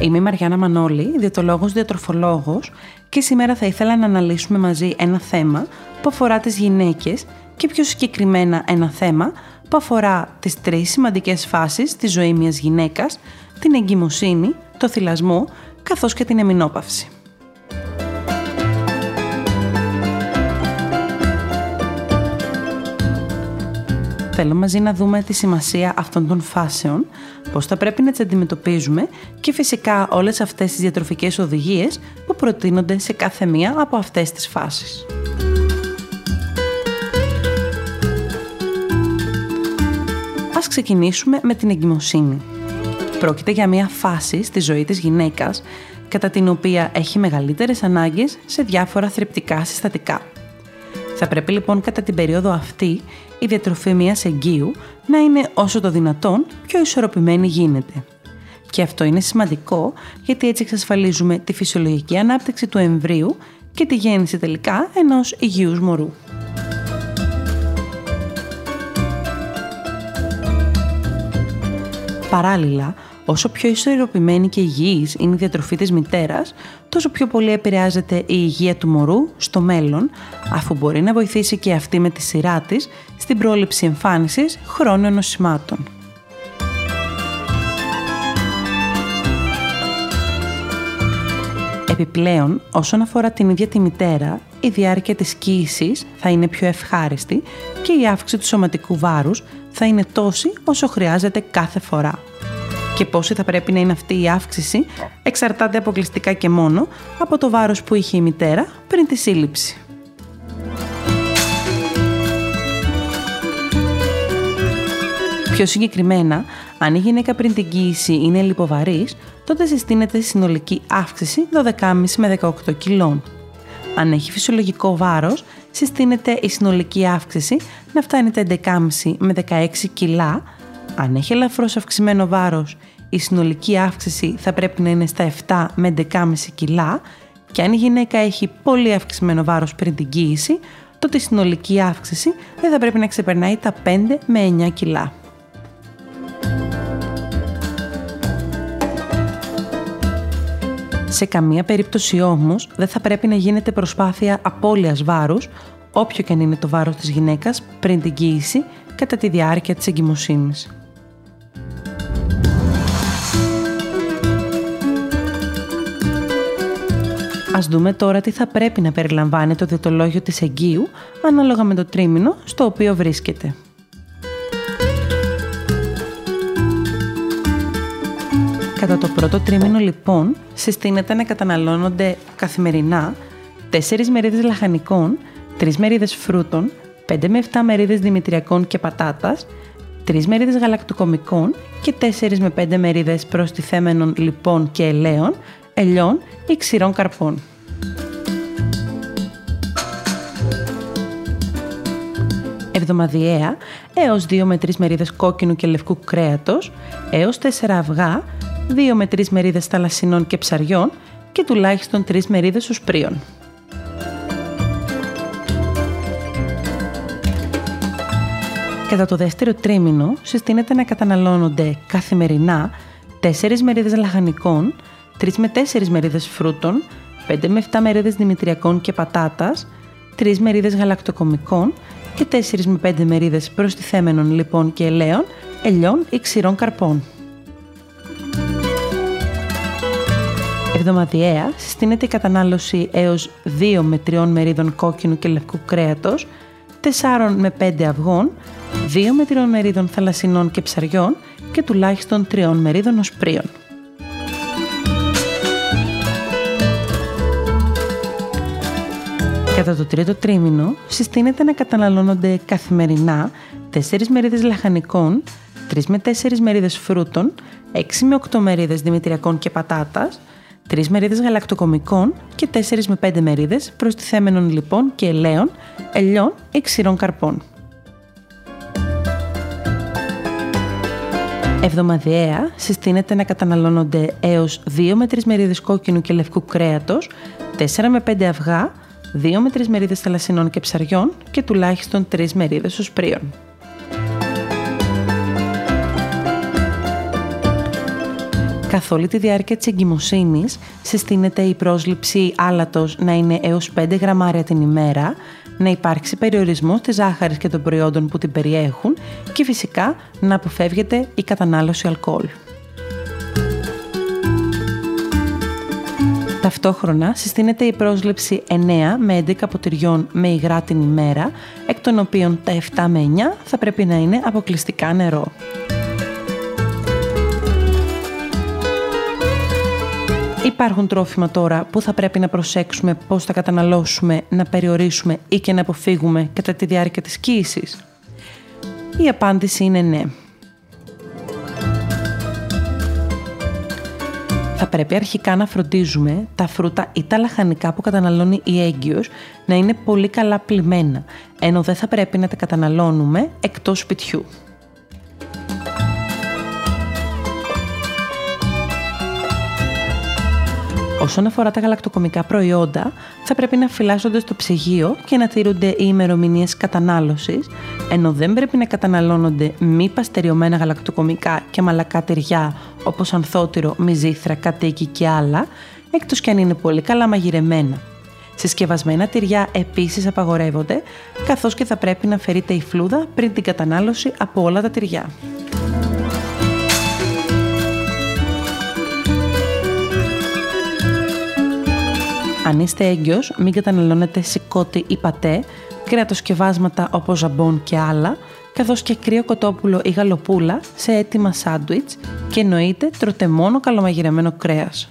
Είμαι η Μαριάννα Μανώλη, διαιτολόγος διατροφολόγος και σήμερα θα ήθελα να αναλύσουμε μαζί ένα θέμα που αφορά τις γυναίκες και πιο συγκεκριμένα ένα θέμα που αφορά τις τρεις σημαντικές φάσεις στη ζωής μιας γυναίκας, την εγκυμοσύνη, το θυλασμό καθώς και την εμεινόπαυση. Θέλω μαζί να δούμε τη σημασία αυτών των φάσεων, πώς θα πρέπει να τις αντιμετωπίζουμε και φυσικά όλες αυτές τις διατροφικές οδηγίες που προτείνονται σε κάθε μία από αυτές τις φάσεις. Ας ξεκινήσουμε με την εγκυμοσύνη. Πρόκειται για μια φάση στη ζωή της γυναίκας κατά την οποία έχει μεγαλύτερες ανάγκες σε διάφορα θρεπτικά συστατικά. Θα πρέπει λοιπόν κατά την περίοδο αυτή η διατροφή μιας εγγύου να είναι όσο το δυνατόν πιο ισορροπημένη γίνεται. Και αυτό είναι σημαντικό γιατί έτσι εξασφαλίζουμε τη φυσιολογική ανάπτυξη του εμβρίου και τη γέννηση τελικά ενός υγιούς μωρού. Παράλληλα, όσο πιο ισορροπημένη και υγιής είναι η διατροφή της μητέρας, τόσο πιο πολύ επηρεάζεται η υγεία του μωρού στο μέλλον, αφού μπορεί να βοηθήσει και αυτή με τη σειρά της στην πρόληψη εμφάνισης χρόνων νοσημάτων. Επιπλέον, όσον αφορά την ίδια τη μητέρα, η διάρκεια της κύησης θα είναι πιο ευχάριστη και η αύξηση του σωματικού βάρους θα είναι τόση όσο χρειάζεται κάθε φορά. Και πόση θα πρέπει να είναι αυτή η αύξηση εξαρτάται αποκλειστικά και μόνο από το βάρος που είχε η μητέρα πριν τη σύλληψη. Πιο συγκεκριμένα, αν η γυναίκα πριν την κοίηση είναι λιποβαρής, τότε συστήνεται συνολική αύξηση 12,5 με 18 κιλών. Αν έχει φυσιολογικό βάρος, συστήνεται η συνολική αύξηση να φτάνει τα 11,5 με 16 κιλά. Αν έχει ελαφρώς αυξημένο βάρος, η συνολική αύξηση θα πρέπει να είναι στα 7 με 11,5 κιλά και αν η γυναίκα έχει πολύ αυξημένο βάρος πριν την κοίηση, τότε η συνολική αύξηση δεν θα πρέπει να ξεπερνάει τα 5 με 9 κιλά. Σε καμία περίπτωση όμως δεν θα πρέπει να γίνεται προσπάθεια απώλειας βάρους, όποιο και αν είναι το βάρος της γυναίκας πριν την κοίηση κατά τη διάρκεια της εγκυμοσύνης. Ας δούμε τώρα τι θα πρέπει να περιλαμβάνει το διαιτολόγιο της εγγύου ανάλογα με το τρίμηνο στο οποίο βρίσκεται. Κατά το πρώτο τρίμηνο λοιπόν συστήνεται να καταναλώνονται καθημερινά 4 μερίδες λαχανικών, 3 μερίδες φρούτων, 5 με 7 μερίδες δημητριακών και πατάτας, 3 μερίδες γαλακτοκομικών και 4 με 5 μερίδες προστιθέμενων λιπών και ελαίων, ελιών ή ξηρών καρπών. Εβδομαδιαία έως 2 με 3 μερίδες κόκκινου και λευκού κρέατος, έως 4 αυγά 2 με 3 μερίδες θαλασσινών και ψαριών και τουλάχιστον 3 μερίδες οσπρίων. Κατά το δεύτερο τρίμηνο συστήνεται να καταναλώνονται καθημερινά 4 μερίδες λαχανικών, 3 με 4 μερίδες φρούτων, 5 με 7 μερίδες δημητριακών και πατάτας, 3 μερίδες γαλακτοκομικών και 4 με 5 μερίδες προστιθέμενων λιπών και ελαίων, ελιών ή ξηρών καρπών. Εβδομαδιαία συστήνεται η κατανάλωση έως 2 με 3 μερίδων κόκκινου και λευκού κρέατος, 4 με 5 αυγών, 2 με 3 μερίδων θαλασσινών και ψαριών και τουλάχιστον 3 μερίδων οσπρίων. Κατά το τρίτο τρίμηνο συστήνεται να καταναλώνονται καθημερινά 4 μερίδες λαχανικών, 3 με 4 μερίδες φρούτων, 6 με 8 μερίδες δημητριακών και πατάτας, 3 μερίδες γαλακτοκομικών και 4 με 5 μερίδες προστιθέμενων λιπών και ελαίων, ελιών ή ξηρών καρπών. Εβδομαδιαία συστήνεται να καταναλώνονται έως 2 με 3 μερίδες κόκκινου και λευκού κρέατος, 4 με 5 αυγά, 2 με 3 μερίδες θαλασσινών και ψαριών και τουλάχιστον 3 μερίδες οσπρίων. Καθ' όλη τη διάρκεια της εγκυμοσύνης συστήνεται η πρόσληψη άλατος να είναι έως 5 γραμμάρια την ημέρα, να υπάρξει περιορισμός της ζάχαρης και των προϊόντων που την περιέχουν και φυσικά να αποφεύγεται η κατανάλωση αλκοόλ. Ταυτόχρονα συστήνεται η πρόσληψη 9 με 11 ποτηριών με υγρά την ημέρα, εκ των οποίων τα 7 με 9 θα πρέπει να είναι αποκλειστικά νερό. Υπάρχουν τρόφιμα τώρα που θα πρέπει να προσέξουμε πώς θα καταναλώσουμε, να περιορίσουμε ή και να αποφύγουμε κατά τη διάρκεια της κοίησης. Η απάντηση είναι ναι. Θα πρέπει αρχικά να φροντίζουμε τα φρούτα ή τα λαχανικά που καταναλώνει η έγκυος να είναι πολύ καλά πλημμένα, ενώ δεν θα πρέπει να τα καταναλώνουμε εκτός σπιτιού. Όσον αφορά τα γαλακτοκομικά προϊόντα, θα πρέπει να φυλάσσονται στο ψυγείο και να τηρούνται οι ημερομηνίες κατανάλωσης, ενώ δεν πρέπει να καταναλώνονται μη παστεριωμένα γαλακτοκομικά και μαλακά τυριά όπως ανθότυρο, μυζήθρα, κατοίκι και άλλα, εκτός κι αν είναι πολύ καλά μαγειρεμένα. Συσκευασμένα τυριά επίσης απαγορεύονται, καθώς και θα πρέπει να αφαιρείται η φλούδα πριν την κατανάλωση από όλα τα τυριά. Αν είστε έγκυος, μην καταναλώνετε σηκώτη ή πατέ, κρέατοσκευάσματα όπως ζαμπόν και άλλα, καθώς και κρύο κοτόπουλο ή γαλοπούλα σε έτοιμα σάντουιτς και εννοείται τρώτε μόνο καλομαγειρεμένο κρέας.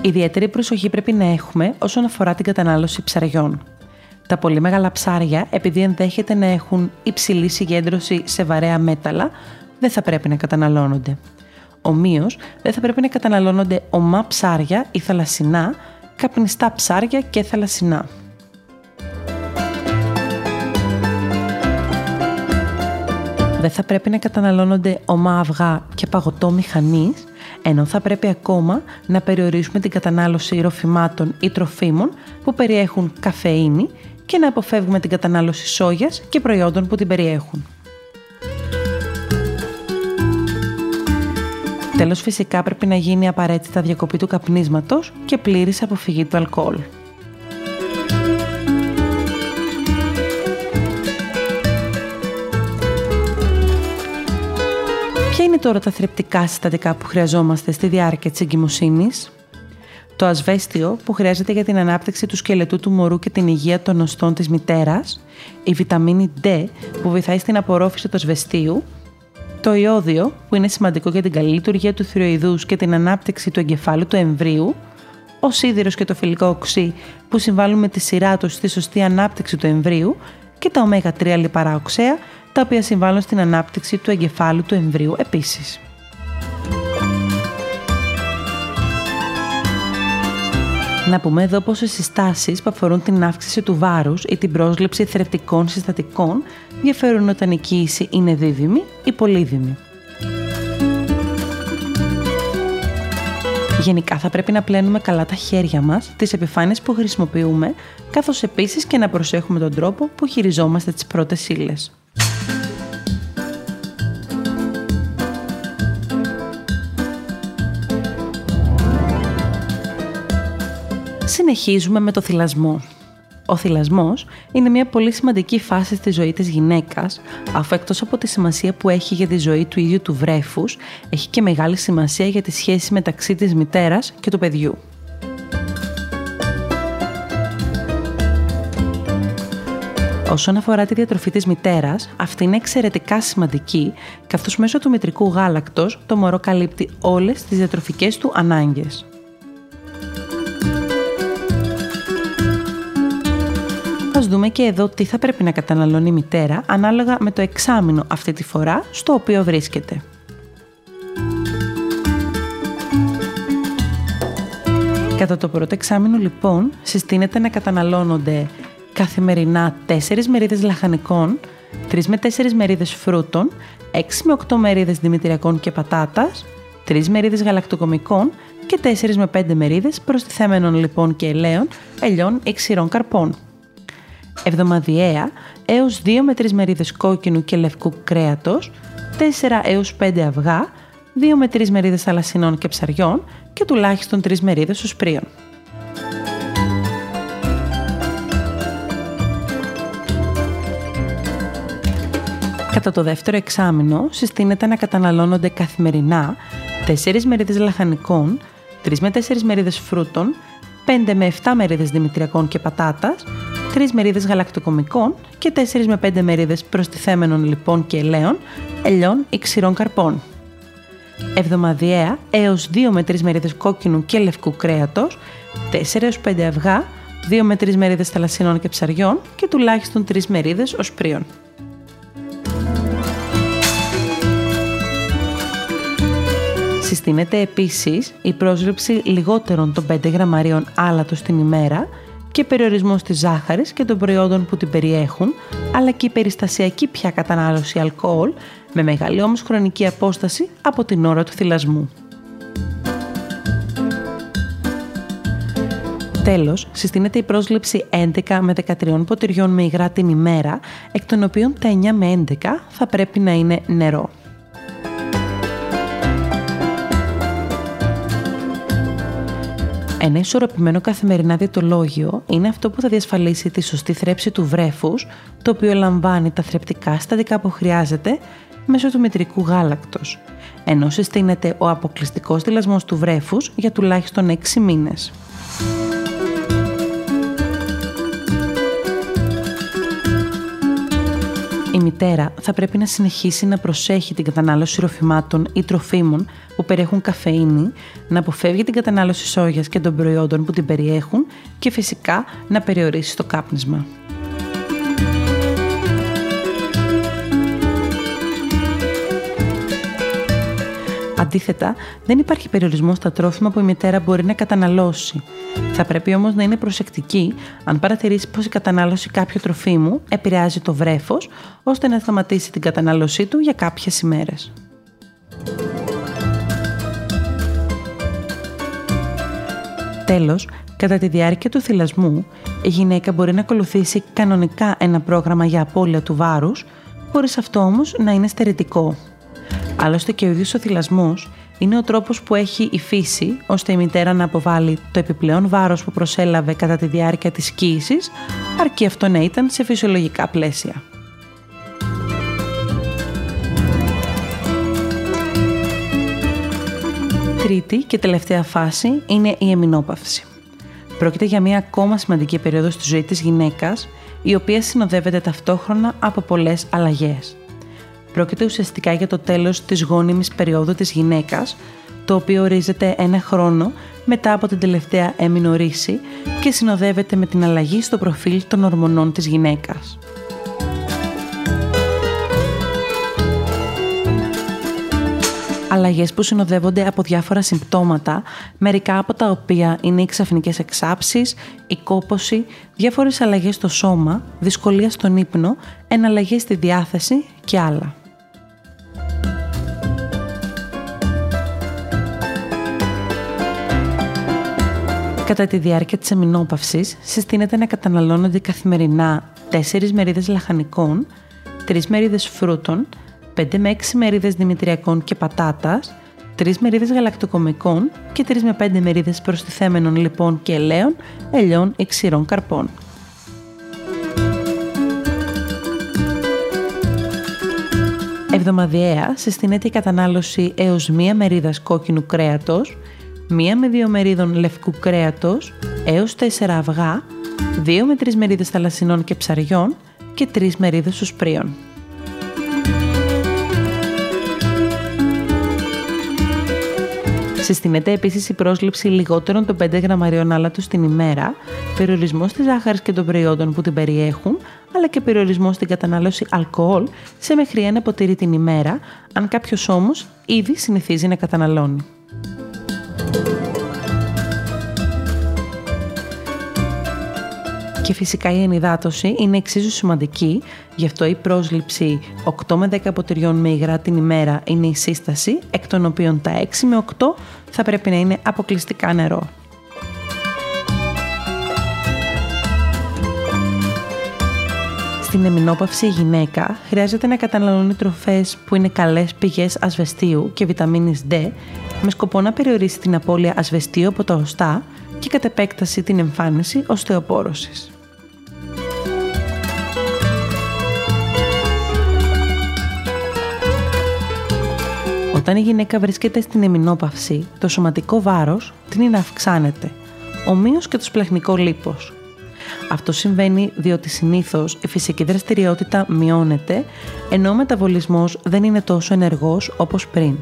Ιδιαίτερη προσοχή πρέπει να έχουμε όσον αφορά την κατανάλωση ψαριών. Τα πολύ μεγάλα ψάρια, επειδή ενδέχεται να έχουν υψηλή συγκέντρωση σε βαρέα μέταλλα, δεν θα πρέπει να καταναλώνονται. Ομοίω, δεν θα πρέπει να καταναλώνονται ομά ψάρια ή θαλασσινά, καπνιστά ψάρια και θαλασσινά. Δεν θα πρέπει να καταναλώνονται ομά αυγά και παγωτό μηχανής, ενώ θα πρέπει ακόμα να περιορίσουμε την κατανάλωση ροφημάτων ή τροφίμων που περιέχουν καφεΐνη και να αποφεύγουμε την κατανάλωση σόγιας και προϊόντων που την περιέχουν. Τέλος φυσικά πρέπει να γίνει απαραίτητα διακοπή του καπνίσματος και πλήρης αποφυγή του αλκοόλ. Ποια είναι τώρα τα θρεπτικά συστατικά που χρειαζόμαστε στη διάρκεια της εγκυμοσύνης; Το ασβέστιο που χρειάζεται για την ανάπτυξη του σκελετού του μωρού και την υγεία των οστών της μητέρας, η βιταμίνη D που βοηθάει στην απορρόφηση του ασβεστίου το ιόδιο, που είναι σημαντικό για την καλή λειτουργία του θηροειδούς και την ανάπτυξη του εγκεφάλου του εμβρίου, ο σίδηρος και το φιλικό οξύ, που συμβάλλουν με τη σειρά τους στη σωστή ανάπτυξη του εμβρίου, και τα ω3 λιπαρά οξέα, τα οποία συμβάλλουν στην ανάπτυξη του εγκεφάλου του εμβρίου επίσης. Να πούμε εδώ πως οι συστάσεις που αφορούν την αύξηση του βάρους ή την πρόσληψη θρεπτικών συστατικών διαφέρουν όταν η κοίηση είναι δίδυμη ή πολύδυμη. Γενικά θα πρέπει να πλένουμε καλά τα χέρια μας, τις επιφάνειες που χρησιμοποιούμε, καθώς επίσης και να προσέχουμε τον τρόπο που χειριζόμαστε τις πρώτες ύλες. Συνεχίζουμε με το θυλασμό. Ο θυλασμός είναι μια πολύ σημαντική φάση στη ζωή της γυναίκας, αφού εκτός από τη σημασία που έχει για τη ζωή του ίδιου του βρέφους, έχει και μεγάλη σημασία για τη σχέση μεταξύ της μητέρας και του παιδιού. Όσον αφορά τη διατροφή της μητέρας, αυτή είναι εξαιρετικά σημαντική, καθώς μέσω του μητρικού γάλακτος το μωρό καλύπτει όλες τις διατροφικές του ανάγκες. Δούμε και εδώ τι θα πρέπει να καταναλώνει η μητέρα ανάλογα με το εξάμεινο αυτή τη φορά στο οποίο βρίσκεται. Κατά το πρώτο εξάμεινο λοιπόν συστήνεται να καταναλώνονται καθημερινά 4 μερίδες λαχανικών, 3 με 4 μερίδες φρούτων, 6 με 8 μερίδες δημητριακών και πατάτας, 3 μερίδες γαλακτοκομικών και 4 με 5 μερίδες προστιθέμενων λοιπόν και ελαίων, ελιών ή ξηρών καρπών. Εβδομαδιαία έως 2 με 3 μερίδες κόκκινου και λευκού κρέατος, 4 έως 5 αυγά, 2 με 3 μερίδες θαλασσινών και ψαριών και τουλάχιστον 3 μερίδες οσπρίων. Κατά το δεύτερο εξάμεινο συστήνεται να καταναλώνονται καθημερινά 4 μερίδες λαχανικών, 3 με 4 μερίδες φρούτων, 5 με 7 μερίδες δημητριακών και πατάτας, 3 μερίδες γαλακτοκομικών και 4 με 5 μερίδες προστιθέμενων λιπών και ελαίων, ελιών ή ξηρών καρπών. Εβδομαδιαία έως 2 με 3 μερίδες κόκκινου και λευκού κρέατος, 4 έως 5 αυγά, 2 με 3 μερίδες θαλασσινών και ψαριών και τουλάχιστον 3 μερίδες οσπρίων. Συστήνεται επίσης η πρόσληψη λιγότερων των 5 γραμμαρίων άλατος την ημέρα και περιορισμός της ζάχαρης και των προϊόντων που την περιέχουν, αλλά και η περιστασιακή πια κατανάλωση αλκοόλ με μεγάλη όμως χρονική απόσταση από την ώρα του θυλασμού. Τέλος, συστήνεται η πρόσληψη 11 με 13 ποτηριών με υγρά την ημέρα, εκ των οποίων τα 9 με 11 θα πρέπει να είναι νερό. Ένα ισορροπημένο καθημερινά διαιτολόγιο είναι αυτό που θα διασφαλίσει τη σωστή θρέψη του βρέφους, το οποίο λαμβάνει τα θρεπτικά στατικά που χρειάζεται μέσω του μητρικού γάλακτος, ενώ συστήνεται ο αποκλειστικός δηλασμός του βρέφους για τουλάχιστον 6 μήνες. Η μητέρα θα πρέπει να συνεχίσει να προσέχει την κατανάλωση ροφημάτων ή τροφίμων που περιέχουν καφεΐνη, να αποφεύγει την κατανάλωση σόγιας και των προϊόντων που την περιέχουν και φυσικά να περιορίσει το κάπνισμα. Αντίθετα, δεν υπάρχει περιορισμός στα τρόφιμα που η μητέρα μπορεί να καταναλώσει. Θα πρέπει όμως να είναι προσεκτική αν παρατηρήσει πως η κατανάλωση κάποιου τροφίμου επηρεάζει το βρέφος, ώστε να σταματήσει την κατανάλωσή του για κάποιες ημέρες. Τέλος, κατά τη διάρκεια του θυλασμού, η γυναίκα μπορεί να ακολουθήσει κανονικά ένα πρόγραμμα για απώλεια του βάρους, χωρίς αυτό όμως να είναι στερετικό. Άλλωστε και ο ίδιος ο θυλασμός είναι ο τρόπος που έχει η φύση ώστε η μητέρα να αποβάλει το επιπλέον βάρος που προσέλαβε κατά τη διάρκεια της σκήσης, αρκεί αυτό να ήταν σε φυσιολογικά πλαίσια. Τρίτη και τελευταία φάση είναι η εμεινόπαυση. Πρόκειται για μια ακόμα σημαντική περίοδο στη ζωή της γυναίκας, η οποία συνοδεύεται ταυτόχρονα από πολλές αλλαγές. Πρόκειται ουσιαστικά για το τέλος της γόνιμης περίοδου της γυναίκας, το οποίο ορίζεται ένα χρόνο μετά από την τελευταία εμεινορίση και συνοδεύεται με την αλλαγή στο προφίλ των ορμονών της γυναίκας. Αλλαγές που συνοδεύονται από διάφορα συμπτώματα, μερικά από τα οποία είναι οι ξαφνικές εξάψεις, η κόποση, διάφορες αλλαγές στο σώμα, δυσκολία στον ύπνο, εναλλαγές στη διάθεση και άλλα. Κατά τη διάρκεια της αμινόπαυσης συστήνεται να καταναλώνονται καθημερινά 4 μερίδες λαχανικών, 3 μερίδες φρούτων, 5 με 6 μερίδες δημητριακών και πατάτας, 3 μερίδες γαλακτοκομικών και 3 με 5 μερίδες προστιθέμενων λιπών και ελαίων, ελιών ή ξηρών καρπών. Εβδομαδιαία συστήνεται η κατανάλωση έως μία μερίδας κόκκινου κρέατος, μία με δύο μερίδων λευκού κρέατος έως 4 αυγά, 2 με 3 μερίδες θαλασσινών και ψαριών και 3 μερίδες ουσπρίων. Συστηνέται επίσης η πρόσληψη λιγότερων των 5 γραμμαρίων άλατος την ημέρα, περιορισμός της ζάχαρης και των προϊόντων που την περιέχουν, αλλά και περιορισμός στην κατανάλωση αλκοόλ σε μέχρι ένα ποτήρι την ημέρα, αν κάποιος όμως ήδη συνηθίζει να καταναλώνει. Και φυσικά η ενυδάτωση είναι εξίσου σημαντική, γι' αυτό η πρόσληψη 8 με 10 ποτηριών με υγρά την ημέρα είναι η σύσταση, εκ των οποίων τα 6 με 8 θα πρέπει να είναι αποκλειστικά νερό. Στην εμινόπαυση η γυναίκα χρειάζεται να καταναλώνει τροφές που είναι καλές πηγές ασβεστίου και βιταμίνης D με σκοπό να περιορίσει την απώλεια ασβεστίου από τα οστά και κατ' επέκταση την εμφάνιση οστεοπόρωσης. Όταν η γυναίκα βρίσκεται στην εμινόπαυση, το σωματικό βάρος τείνει να αυξάνεται, ομοίως και το σπλαχνικό λίπος. Αυτό συμβαίνει διότι συνήθως η φυσική δραστηριότητα μειώνεται, ενώ ο μεταβολισμός δεν είναι τόσο ενεργός όπως πριν.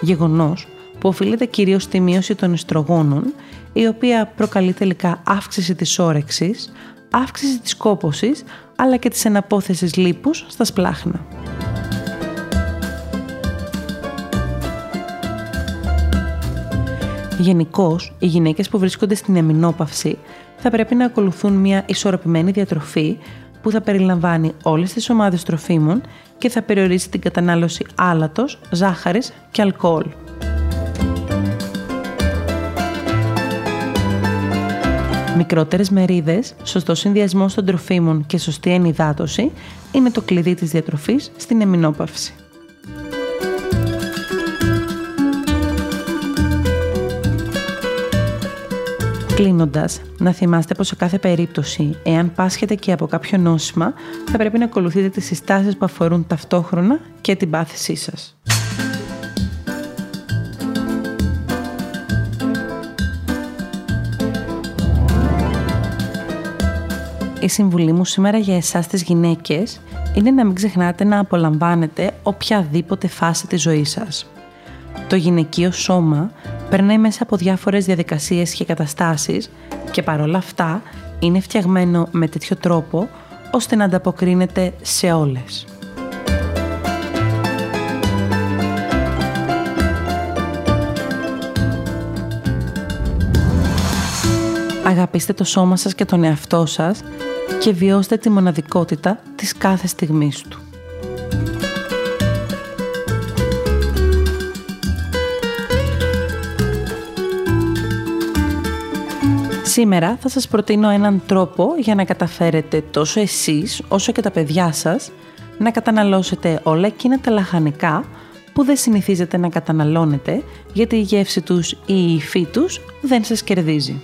Γεγονός που οφείλεται κυρίως στη μείωση των ιστρογόνων, η οποία προκαλεί τελικά αύξηση της όρεξης, αύξηση της κόπωσης, αλλά και της εναπόθεσης λίπους στα σπλάχνα. Γενικώς, οι γυναίκες που βρίσκονται στην εμινόπαυση θα πρέπει να ακολουθούν μια ισορροπημένη διατροφή που θα περιλαμβάνει όλες τις ομάδες τροφίμων και θα περιορίσει την κατανάλωση άλατος, ζάχαρης και αλκοόλ. Μικρότερες μερίδες, σωστό συνδυασμό των τροφίμων και σωστή ενυδάτωση είναι το κλειδί της διατροφής στην εμινόπαυση. Κλείνοντας, να θυμάστε πως σε κάθε περίπτωση, εάν πάσχετε και από κάποιο νόσημα, θα πρέπει να ακολουθείτε τις συστάσεις που αφορούν ταυτόχρονα και την πάθησή σας. Η συμβουλή μου σήμερα για εσάς τις γυναίκες είναι να μην ξεχνάτε να απολαμβάνετε οποιαδήποτε φάση της ζωής σας. Το γυναικείο σώμα περνάει μέσα από διάφορες διαδικασίες και καταστάσεις και παρόλα αυτά είναι φτιαγμένο με τέτοιο τρόπο ώστε να ανταποκρίνεται σε όλες. Αγαπήστε το σώμα σας και τον εαυτό σας και βιώστε τη μοναδικότητα της κάθε στιγμής του. Σήμερα θα σας προτείνω έναν τρόπο για να καταφέρετε τόσο εσείς όσο και τα παιδιά σας να καταναλώσετε όλα εκείνα τα λαχανικά που δεν συνηθίζετε να καταναλώνετε γιατί η γεύση τους ή η υφή τους δεν σας κερδίζει.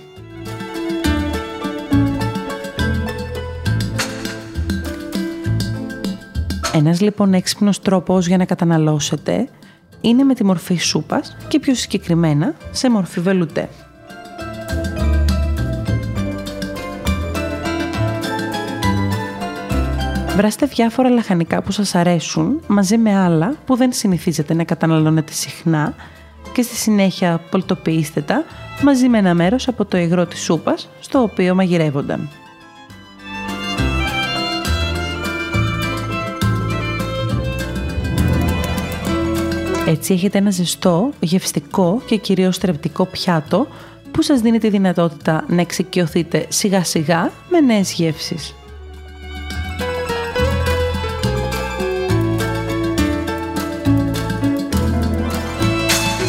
Ένας λοιπόν έξυπνος τρόπος για να καταναλώσετε είναι με τη μορφή σούπας και πιο συγκεκριμένα σε μορφή βελουτέ. Βράστε διάφορα λαχανικά που σας αρέσουν μαζί με άλλα που δεν συνηθίζετε να καταναλώνετε συχνά και στη συνέχεια πολτοποιήστε τα μαζί με ένα μέρος από το υγρό της σούπας στο οποίο μαγειρεύονταν. Έτσι έχετε ένα ζεστό, γευστικό και κυρίως θρεπτικό πιάτο που σας δίνει τη δυνατότητα να εξοικειωθείτε σιγά σιγά με νέες γεύσεις.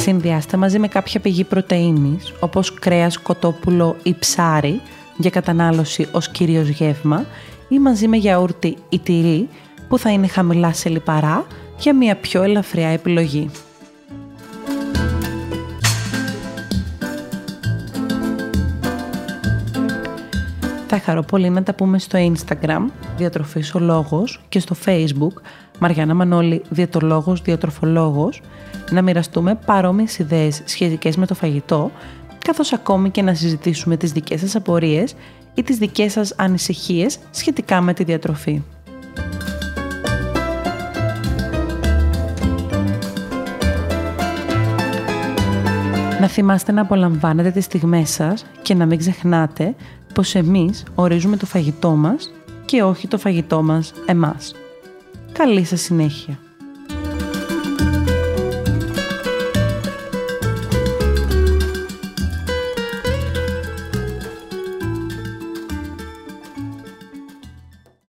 Συνδυάστε μαζί με κάποια πηγή πρωτεΐνης, όπως κρέας, κοτόπουλο ή ψάρι, για κατανάλωση ως κυρίως γεύμα, ή μαζί με γιαούρτι ή τυρί, που θα είναι χαμηλά σε λιπαρά, για μια πιο ελαφριά επιλογή. Θα χαρώ πολύ να τα πούμε στο Instagram, Διατροφής ο Λόγος, και στο Facebook, Μαριάννα Μανώλη, Διατολόγος, Διατροφολόγος, να μοιραστούμε παρόμοιες ιδέες σχετικές με το φαγητό, καθώς ακόμη και να συζητήσουμε τις δικές σας απορίες ή τις δικές σας ανησυχίες σχετικά με τη διατροφή. Να θυμάστε να απολαμβάνετε τις στιγμές σας και να μην ξεχνάτε πως εμείς ορίζουμε το φαγητό μας και όχι το φαγητό μας εμάς. Καλή σας συνέχεια!